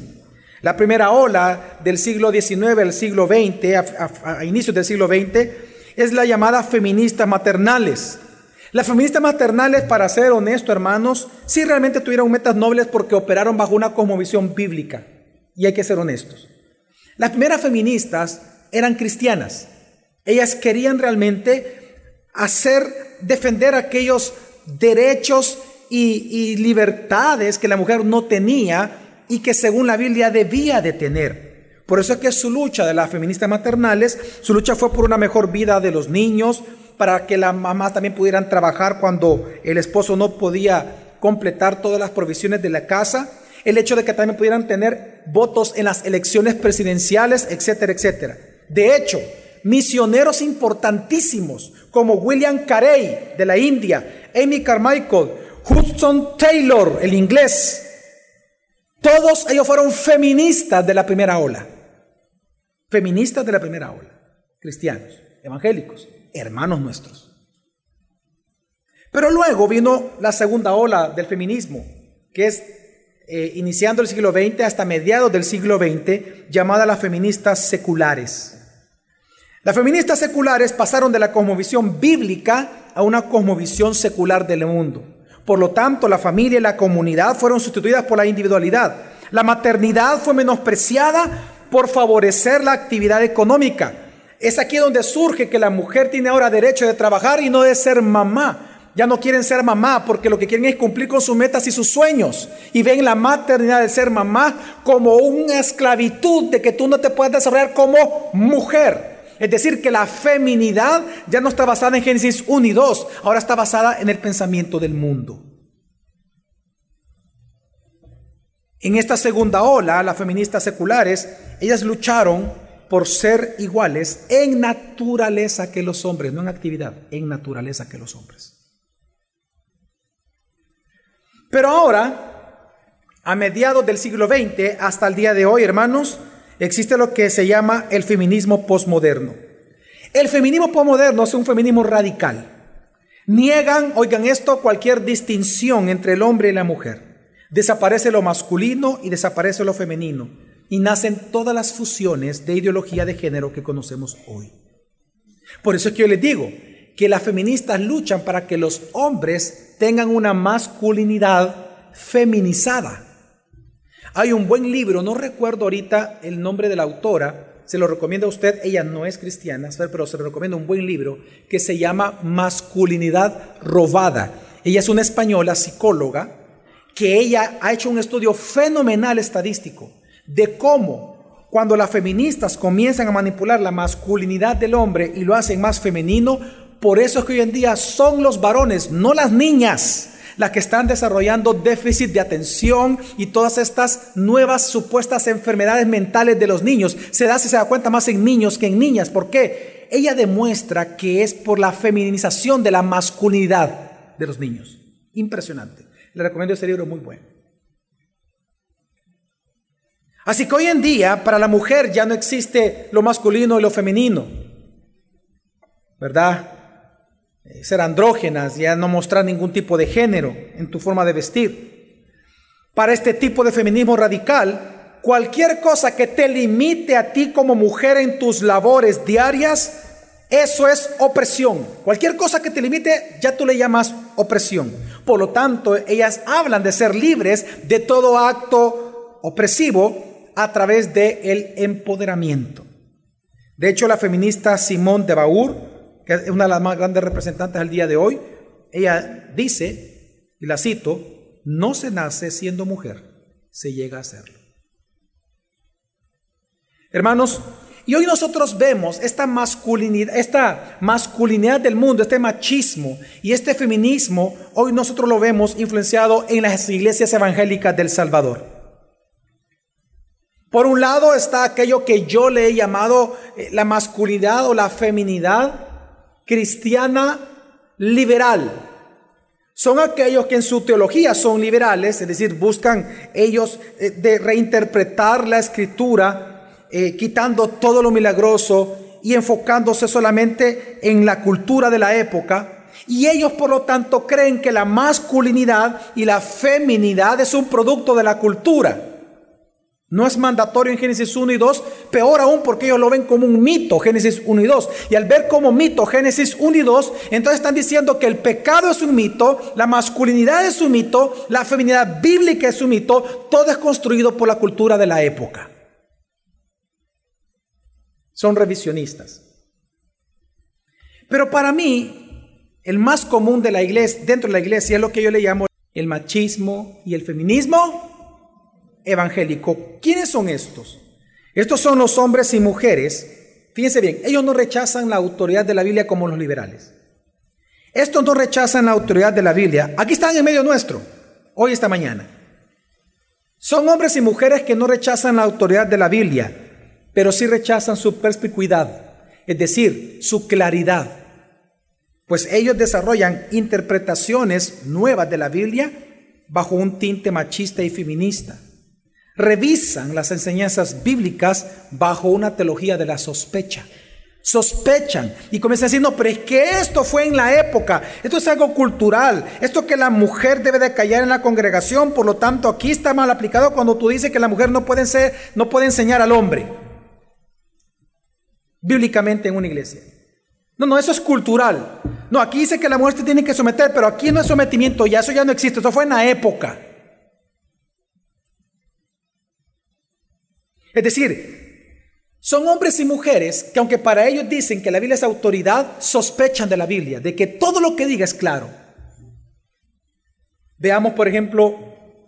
La primera ola del siglo XIX al siglo XX, a, inicios del siglo XX, es la llamada feministas maternales. Las feministas maternales, para ser honesto, hermanos, sí realmente tuvieron metas nobles porque operaron bajo una cosmovisión bíblica. Y hay que ser honestos. Las primeras feministas eran cristianas. Ellas querían realmente hacer, defender aquellos derechos y, libertades que la mujer no tenía y que según la Biblia debía de tener. Por eso es que su lucha de las feministas maternales, su lucha fue por una mejor vida de los niños, para que las mamás también pudieran trabajar cuando el esposo no podía completar todas las provisiones de la casa, el hecho de que también pudieran tener votos en las elecciones presidenciales, etcétera, etcétera. De hecho, misioneros importantísimos como William Carey de la India, Amy Carmichael, Hudson Taylor, el inglés, todos ellos fueron feministas de la primera ola. Feministas de la primera ola. Cristianos, evangélicos, hermanos nuestros. Pero luego vino la segunda ola del feminismo, que es eh, iniciando el siglo XX hasta mediados del siglo XX, llamada las feministas seculares. Las feministas seculares pasaron de la cosmovisión bíblica a una cosmovisión secular del mundo. Por lo tanto, la familia y la comunidad fueron sustituidas por la individualidad. La maternidad fue menospreciada por favorecer la actividad económica. Es aquí donde surge que la mujer tiene ahora derecho de trabajar y no de ser mamá. Ya no quieren ser mamá porque lo que quieren es cumplir con sus metas y sus sueños. Y ven la maternidad de ser mamá como una esclavitud de que tú no te puedes desarrollar como mujer. Es decir, que la feminidad ya no está basada en Génesis 1 y 2, ahora está basada en el pensamiento del mundo. En esta segunda ola, las feministas seculares, ellas lucharon por ser iguales en naturaleza que los hombres, no en actividad, en naturaleza que los hombres. Pero ahora, a mediados del siglo XX hasta el día de hoy, hermanos, existe lo que se llama el feminismo posmoderno. El feminismo posmoderno es un feminismo radical. Niegan, oigan esto, cualquier distinción entre el hombre y la mujer. Desaparece lo masculino y desaparece lo femenino. Y nacen todas las fusiones de ideología de género que conocemos hoy. Por eso es que yo les digo que las feministas luchan para que los hombres tengan una masculinidad feminizada. Hay un buen libro, no recuerdo ahorita el nombre de la autora, se lo recomiendo a usted, ella no es cristiana, pero se lo recomiendo un buen libro que se llama Masculinidad Robada. Ella es una española psicóloga que ella ha hecho un estudio fenomenal estadístico de cómo cuando las feministas comienzan a manipular la masculinidad del hombre y lo hacen más femenino, por eso es que hoy en día son los varones, no las niñas, las que están desarrollando déficit de atención y todas estas nuevas supuestas enfermedades mentales de los niños. Se da, si se da cuenta, más en niños que en niñas. ¿Por qué? Ella demuestra que es por la feminización de la masculinidad de los niños. Impresionante. Le recomiendo ese libro muy bueno. Así que hoy en día para la mujer ya no existe lo masculino y lo femenino. ¿Verdad? Eh, ser andrógenas, ya no mostrar ningún tipo de género en tu forma de vestir. Para este tipo de feminismo radical, cualquier cosa que te limite a ti como mujer en tus labores diarias, eso es opresión. Cualquier cosa que te limite, ya tú le llamas opresión. Por lo tanto, ellas hablan de ser libres de todo acto opresivo a través del el empoderamiento. De hecho, la feminista Simone de Baur, que es una de las más grandes representantes al día de hoy, ella dice, y la cito, no se nace siendo mujer, se llega a serlo. Hermanos, y hoy nosotros vemos esta masculinidad, esta masculinidad del mundo, este machismo y este feminismo, hoy nosotros lo vemos influenciado en las iglesias evangélicas del Salvador. Por un lado está aquello que yo le he llamado eh, la masculinidad o la feminidad cristiana liberal. Son aquellos que en su teología son liberales, es decir, buscan ellos eh, de reinterpretar la escritura eh, quitando todo lo milagroso y enfocándose solamente en la cultura de la época. Y ellos por lo tanto creen que la masculinidad y la feminidad es un producto de la cultura. No es mandatorio en Génesis 1 y 2, peor aún porque ellos lo ven como un mito, Génesis 1 y 2. Y al ver como mito Génesis 1 y 2, entonces están diciendo que el pecado es un mito, la masculinidad es un mito, la feminidad bíblica es un mito, todo es construido por la cultura de la época son revisionistas. Pero para mí, el más común de la iglesia, dentro de la iglesia, es lo que yo le llamo el machismo y el feminismo evangélico. ¿Quiénes son estos? Estos son los hombres y mujeres. Fíjense bien, ellos no rechazan la autoridad de la Biblia como los liberales. Estos no rechazan la autoridad de la Biblia. Aquí están en medio nuestro, hoy esta mañana. Son hombres y mujeres que no rechazan la autoridad de la Biblia, pero sí rechazan su perspicuidad, es decir, su claridad, pues ellos desarrollan interpretaciones nuevas de la Biblia bajo un tinte machista y feminista. Revisan las enseñanzas bíblicas bajo una teología de la sospecha. Sospechan y comienzan a decir, no, pero es que esto fue en la época, esto es algo cultural, esto que la mujer debe de callar en la congregación, por lo tanto aquí está mal aplicado cuando tú dices que la mujer no puede, ser, no puede enseñar al hombre bíblicamente en una iglesia. No, no, eso es cultural. No, aquí dice que la mujer se tiene que someter, pero aquí no es sometimiento, ya eso ya no existe, eso fue en la época. Es decir, son hombres y mujeres que aunque para ellos dicen que la Biblia es autoridad, sospechan de la Biblia, de que todo lo que diga es claro. Veamos, por ejemplo,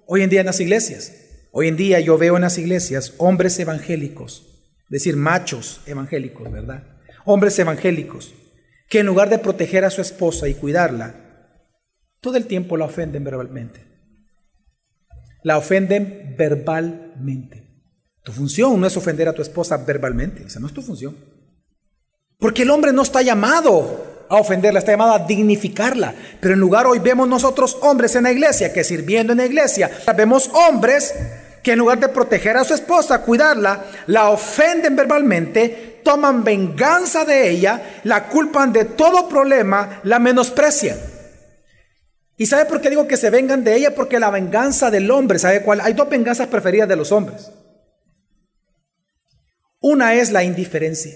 hoy en día en las iglesias. Hoy en día yo veo en las iglesias hombres evangélicos decir machos evangélicos, ¿verdad? Hombres evangélicos, que en lugar de proteger a su esposa y cuidarla, todo el tiempo la ofenden verbalmente. La ofenden verbalmente. Tu función no es ofender a tu esposa verbalmente, esa no es tu función. Porque el hombre no está llamado a ofenderla, está llamado a dignificarla. Pero en lugar hoy vemos nosotros hombres en la iglesia, que sirviendo en la iglesia, vemos hombres que en lugar de proteger a su esposa, cuidarla, la ofenden verbalmente, toman venganza de ella, la culpan de todo problema, la menosprecian. ¿Y sabe por qué digo que se vengan de ella? Porque la venganza del hombre, ¿sabe cuál? Hay dos venganzas preferidas de los hombres. Una es la indiferencia.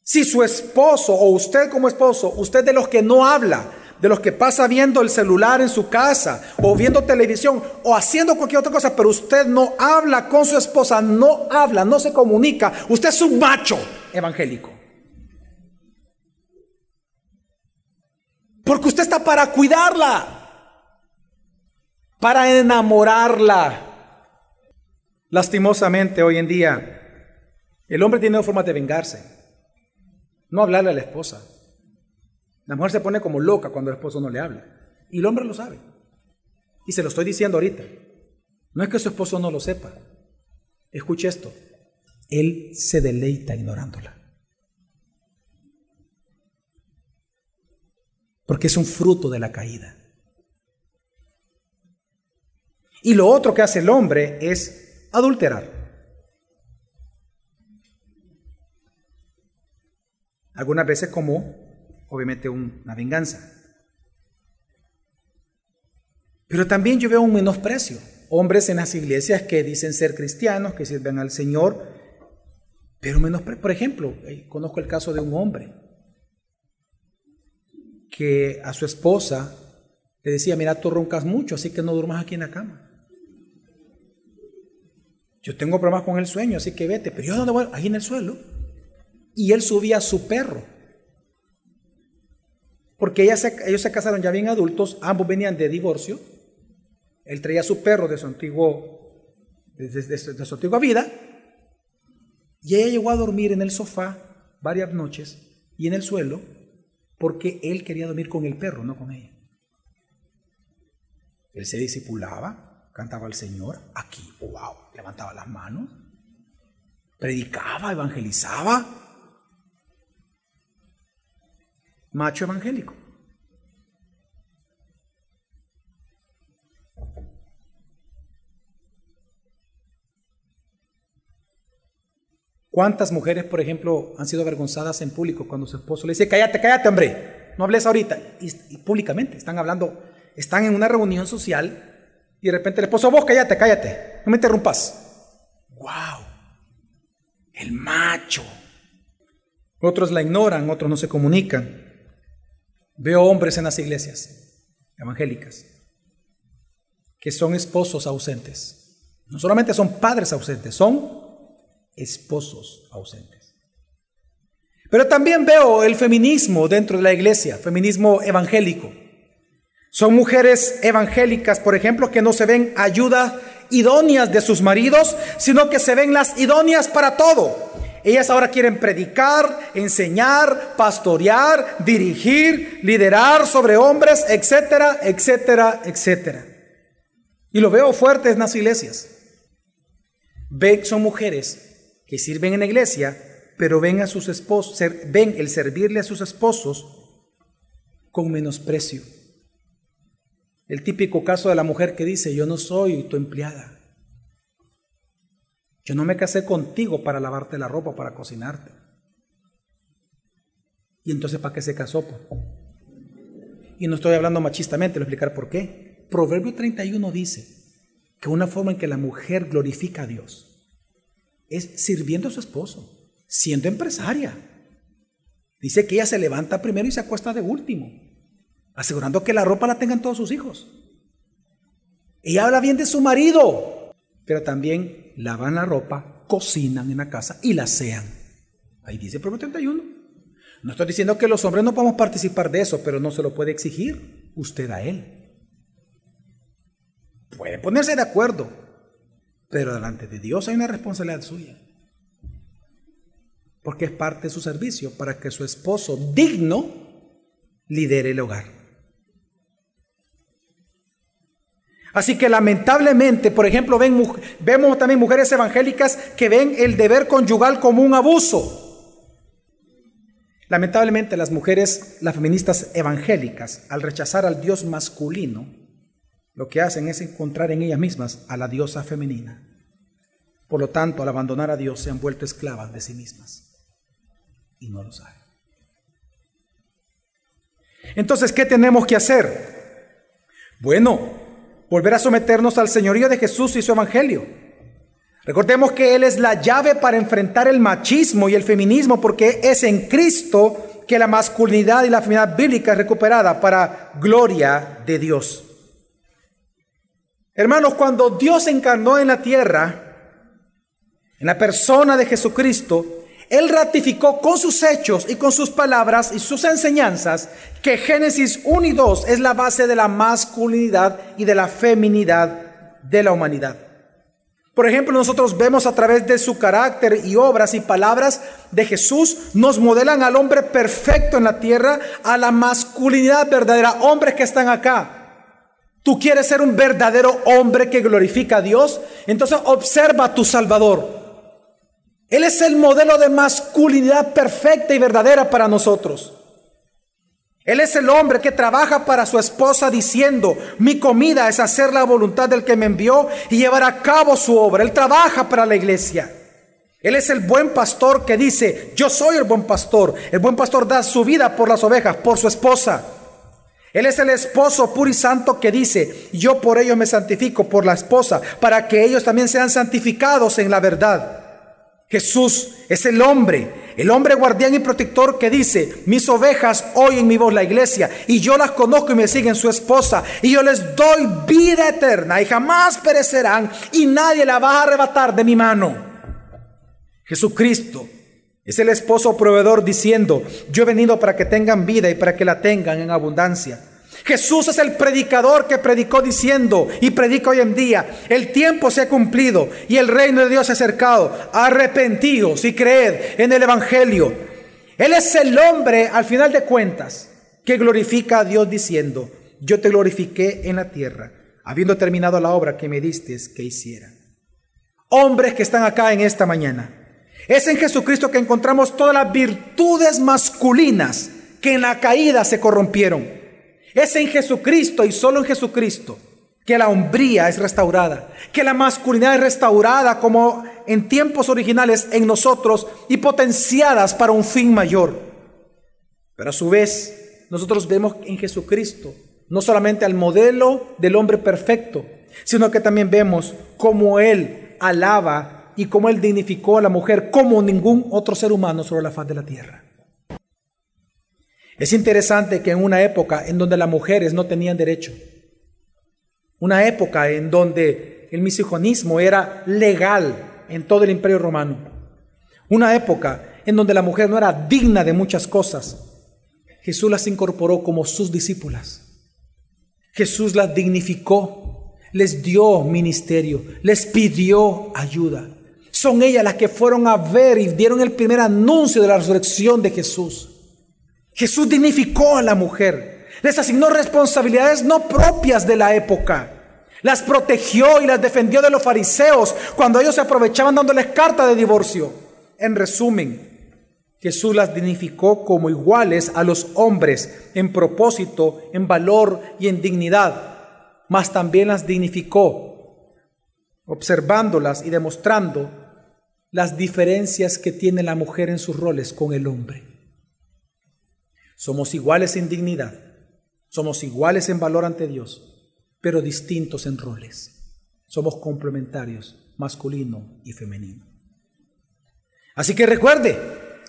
Si su esposo o usted como esposo, usted de los que no habla, de los que pasa viendo el celular en su casa o viendo televisión o haciendo cualquier otra cosa, pero usted no habla con su esposa, no habla, no se comunica. Usted es un macho evangélico. Porque usted está para cuidarla, para enamorarla. Lastimosamente hoy en día el hombre tiene dos formas de vengarse. No hablarle a la esposa. La mujer se pone como loca cuando el esposo no le habla. Y el hombre lo sabe. Y se lo estoy diciendo ahorita. No es que su esposo no lo sepa. Escuche esto. Él se deleita ignorándola. Porque es un fruto de la caída. Y lo otro que hace el hombre es adulterar. Algunas veces como, obviamente, una venganza. Pero también yo veo un menosprecio. Hombres en las iglesias que dicen ser cristianos, que sirven al Señor, pero menosprecio. Por ejemplo, eh, conozco el caso de un hombre que a su esposa le decía, mira, tú roncas mucho, así que no duermas aquí en la cama. Yo tengo problemas con el sueño, así que vete. Pero yo dónde voy? Ahí en el suelo y él subía a su perro. Porque ellos se casaron ya bien adultos, ambos venían de divorcio. Él traía a su perro de su, antiguo, de, su antigua vida. Y ella llegó a dormir en el sofá varias noches y en el suelo porque él quería dormir con el perro, no con ella. Él se disipulaba, cantaba al Señor, aquí, wow, levantaba las manos, predicaba, evangelizaba, macho evangélico. ¿Cuántas mujeres, por ejemplo, han sido avergonzadas en público cuando su esposo le dice, cállate, cállate, hombre, no hables ahorita? Y, públicamente, están hablando, están en una reunión social y de repente el esposo, vos cállate, cállate, no me interrumpas. ¡Wow! El macho. Otros la ignoran, otros no se comunican. Veo hombres en las iglesias evangélicas que son esposos ausentes. No solamente son padres ausentes, son esposos ausentes. Pero también veo el feminismo dentro de la iglesia, feminismo evangélico. Son mujeres evangélicas, por ejemplo, que no se ven ayuda idóneas de sus maridos, sino que se ven las idóneas para todo. Ellas ahora quieren predicar, enseñar, pastorear, dirigir, liderar sobre hombres, etcétera, etcétera, etcétera. Y lo veo fuerte en las iglesias. Ven, son mujeres que sirven en la iglesia, pero ven a sus esposos, ven el servirle a sus esposos con menosprecio. El típico caso de la mujer que dice, yo no soy tu empleada. Yo no me casé contigo para lavarte la ropa, para cocinarte. ¿Y entonces para qué se casó? Y no estoy hablando machistamente, lo voy a explicar por qué. Proverbio 31 dice que una forma en que la mujer glorifica a Dios es sirviendo a su esposo, siendo empresaria. Dice que ella se levanta primero y se acuesta de último, asegurando que la ropa la tengan todos sus hijos. Ella habla bien de su marido, pero también lavan la ropa, cocinan en la casa y la sean. Ahí dice el Proverbio 31. No estoy diciendo que los hombres no podemos participar de eso, pero no se lo puede exigir usted a él. Puede ponerse de acuerdo, pero delante de Dios hay una responsabilidad suya. Porque es parte de su servicio para que su esposo digno lidere el hogar. Así que lamentablemente, por ejemplo, ven, vemos también mujeres evangélicas que ven el deber conyugal como un abuso. Lamentablemente las mujeres, las feministas evangélicas, al rechazar al Dios masculino, lo que hacen es encontrar en ellas mismas a la diosa femenina. Por lo tanto, al abandonar a Dios se han vuelto esclavas de sí mismas. Y no lo saben. Entonces, ¿qué tenemos que hacer? Bueno, volver a someternos al señorío de Jesús y su evangelio. Recordemos que Él es la llave para enfrentar el machismo y el feminismo porque es en Cristo que la masculinidad y la feminidad bíblica es recuperada para gloria de Dios. Hermanos, cuando Dios encarnó en la tierra, en la persona de Jesucristo, Él ratificó con sus hechos y con sus palabras y sus enseñanzas que Génesis 1 y 2 es la base de la masculinidad y de la feminidad de la humanidad. Por ejemplo, nosotros vemos a través de su carácter y obras y palabras de Jesús, nos modelan al hombre perfecto en la tierra, a la masculinidad verdadera, hombres que están acá. Tú quieres ser un verdadero hombre que glorifica a Dios, entonces observa a tu Salvador. Él es el modelo de masculinidad perfecta y verdadera para nosotros. Él es el hombre que trabaja para su esposa diciendo, mi comida es hacer la voluntad del que me envió y llevar a cabo su obra. Él trabaja para la iglesia. Él es el buen pastor que dice, yo soy el buen pastor. El buen pastor da su vida por las ovejas, por su esposa. Él es el esposo puro y santo que dice, yo por ellos me santifico, por la esposa, para que ellos también sean santificados en la verdad. Jesús es el hombre, el hombre guardián y protector que dice, mis ovejas oyen mi voz la iglesia y yo las conozco y me siguen su esposa y yo les doy vida eterna y jamás perecerán y nadie la va a arrebatar de mi mano. Jesucristo es el esposo proveedor diciendo, yo he venido para que tengan vida y para que la tengan en abundancia. Jesús es el predicador que predicó diciendo y predica hoy en día, el tiempo se ha cumplido y el reino de Dios se ha acercado. Arrepentidos y creed en el Evangelio. Él es el hombre, al final de cuentas, que glorifica a Dios diciendo, yo te glorifiqué en la tierra, habiendo terminado la obra que me diste que hiciera. Hombres que están acá en esta mañana. Es en Jesucristo que encontramos todas las virtudes masculinas que en la caída se corrompieron. Es en Jesucristo y solo en Jesucristo que la hombría es restaurada, que la masculinidad es restaurada como en tiempos originales en nosotros y potenciadas para un fin mayor. Pero a su vez, nosotros vemos en Jesucristo no solamente al modelo del hombre perfecto, sino que también vemos cómo Él alaba y cómo Él dignificó a la mujer como ningún otro ser humano sobre la faz de la tierra. Es interesante que en una época en donde las mujeres no tenían derecho, una época en donde el misijonismo era legal en todo el imperio romano, una época en donde la mujer no era digna de muchas cosas, Jesús las incorporó como sus discípulas. Jesús las dignificó, les dio ministerio, les pidió ayuda. Son ellas las que fueron a ver y dieron el primer anuncio de la resurrección de Jesús. Jesús dignificó a la mujer, les asignó responsabilidades no propias de la época. Las protegió y las defendió de los fariseos cuando ellos se aprovechaban dándoles carta de divorcio. En resumen, Jesús las dignificó como iguales a los hombres en propósito, en valor y en dignidad, mas también las dignificó observándolas y demostrando las diferencias que tiene la mujer en sus roles con el hombre. Somos iguales en dignidad, somos iguales en valor ante Dios, pero distintos en roles. Somos complementarios, masculino y femenino. Así que recuerde,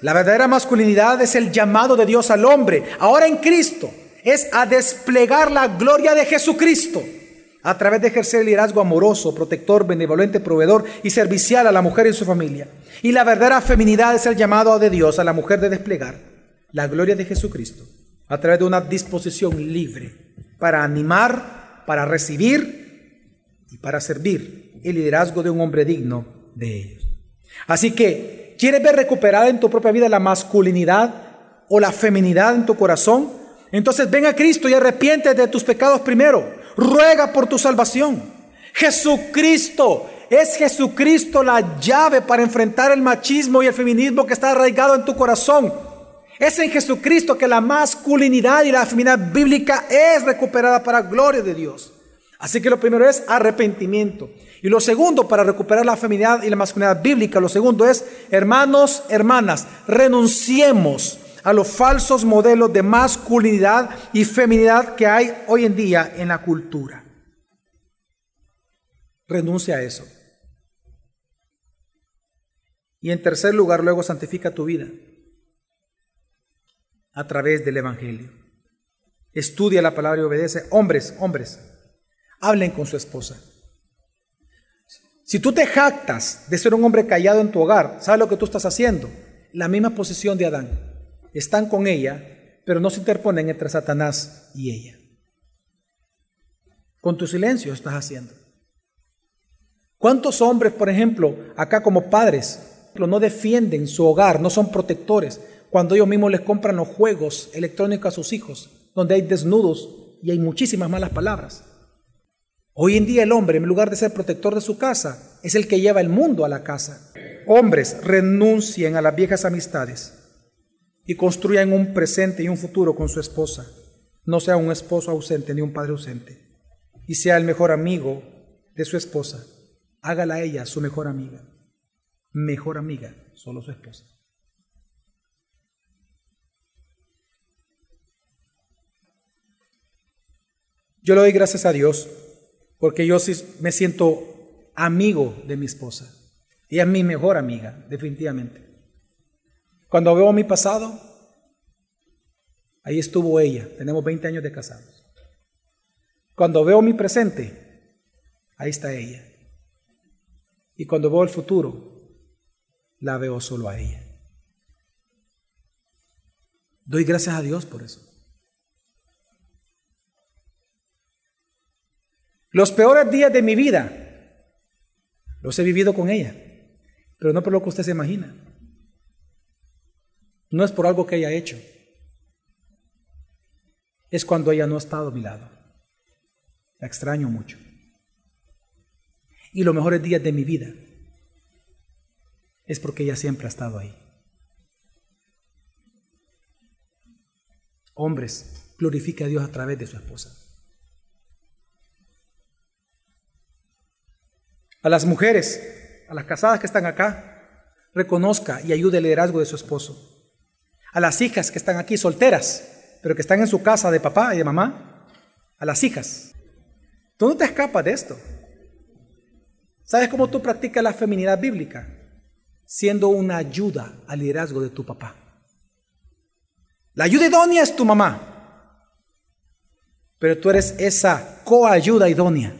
la verdadera masculinidad es el llamado de Dios al hombre, ahora en Cristo, es a desplegar la gloria de Jesucristo a través de ejercer el liderazgo amoroso, protector, benevolente, proveedor y servicial a la mujer y su familia. Y la verdadera feminidad es el llamado de Dios a la mujer de desplegar la gloria de Jesucristo a través de una disposición libre para animar, para recibir y para servir el liderazgo de un hombre digno de ellos. Así que, ¿quieres ver recuperada en tu propia vida la masculinidad o la feminidad en tu corazón? Entonces ven a Cristo y arrepiente de tus pecados primero. Ruega por tu salvación. Jesucristo es Jesucristo la llave para enfrentar el machismo y el feminismo que está arraigado en tu corazón. Es en Jesucristo que la masculinidad y la feminidad bíblica es recuperada para gloria de Dios. Así que lo primero es arrepentimiento. Y lo segundo, para recuperar la feminidad y la masculinidad bíblica, lo segundo es, hermanos, hermanas, renunciemos a los falsos modelos de masculinidad y feminidad que hay hoy en día en la cultura. Renuncia a eso. Y en tercer lugar, luego santifica tu vida. A través del Evangelio. Estudia la palabra y obedece. Hombres, hombres, hablen con su esposa. Si tú te jactas de ser un hombre callado en tu hogar, ¿sabes lo que tú estás haciendo? La misma posición de Adán. Están con ella, pero no se interponen entre Satanás y ella. Con tu silencio estás haciendo. ¿Cuántos hombres, por ejemplo, acá como padres, no defienden su hogar, no son protectores, cuando ellos mismos les compran los juegos electrónicos a sus hijos, donde hay desnudos y hay muchísimas malas palabras? Hoy en día el hombre, en lugar de ser protector de su casa, es el que lleva el mundo a la casa. Hombres, renuncien a las viejas amistades y construyan un presente y un futuro con su esposa. No sea un esposo ausente ni un padre ausente. Y sea el mejor amigo de su esposa hágala ella su mejor amiga. Mejor amiga, solo su esposa. Yo le doy gracias a Dios porque yo me siento amigo de mi esposa. Ella es mi mejor amiga, definitivamente. Cuando veo mi pasado, ahí estuvo ella. Tenemos 20 años de casados. Cuando veo mi presente, ahí está ella. Y cuando veo el futuro, la veo solo a ella. Doy gracias a Dios por eso. Los peores días de mi vida los he vivido con ella, pero no por lo que usted se imagina. No es por algo que haya hecho. Es cuando ella no ha estado a mi lado. La extraño mucho y los mejores días de mi vida, es porque ella siempre ha estado ahí. Hombres, glorifique a Dios a través de su esposa. A las mujeres, a las casadas que están acá, reconozca y ayude el liderazgo de su esposo. A las hijas que están aquí solteras, pero que están en su casa de papá y de mamá, a las hijas. Tú no te escapas de esto. ¿Sabes cómo tú practicas la feminidad bíblica? Siendo una ayuda al liderazgo de tu papá. La ayuda idónea es tu mamá, pero tú eres esa coayuda idónea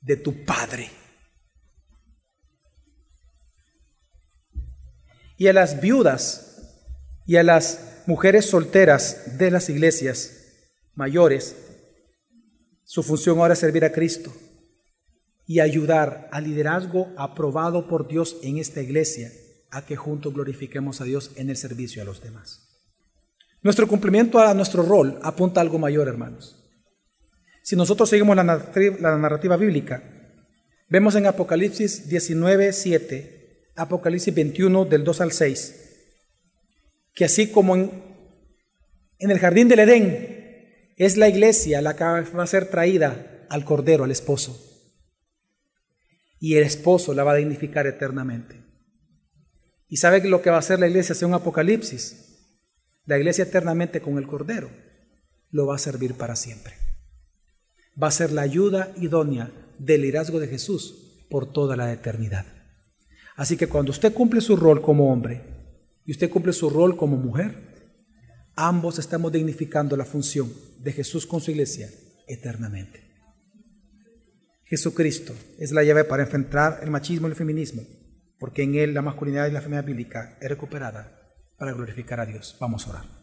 de tu padre. Y a las viudas y a las mujeres solteras de las iglesias mayores, su función ahora es servir a Cristo y ayudar al liderazgo aprobado por Dios en esta iglesia a que juntos glorifiquemos a Dios en el servicio a los demás. Nuestro cumplimiento a nuestro rol apunta a algo mayor, hermanos. Si nosotros seguimos la narrativa, bíblica, vemos en Apocalipsis 19, 7, Apocalipsis 21 del 2 al 6, que así como en, el jardín del Edén es la iglesia la que va a ser traída al Cordero, al esposo y el esposo la va a dignificar eternamente. ¿Y sabe lo que va a hacer la iglesia según Apocalipsis? La iglesia eternamente con el Cordero lo va a servir para siempre. Va a ser la ayuda idónea del liderazgo de Jesús por toda la eternidad. Así que cuando usted cumple su rol como hombre y usted cumple su rol como mujer, ambos estamos dignificando la función de Jesús con su iglesia eternamente. Jesucristo es la llave para enfrentar el machismo y el feminismo, porque en él la masculinidad y la feminidad bíblica es recuperada para glorificar a Dios. Vamos a orar.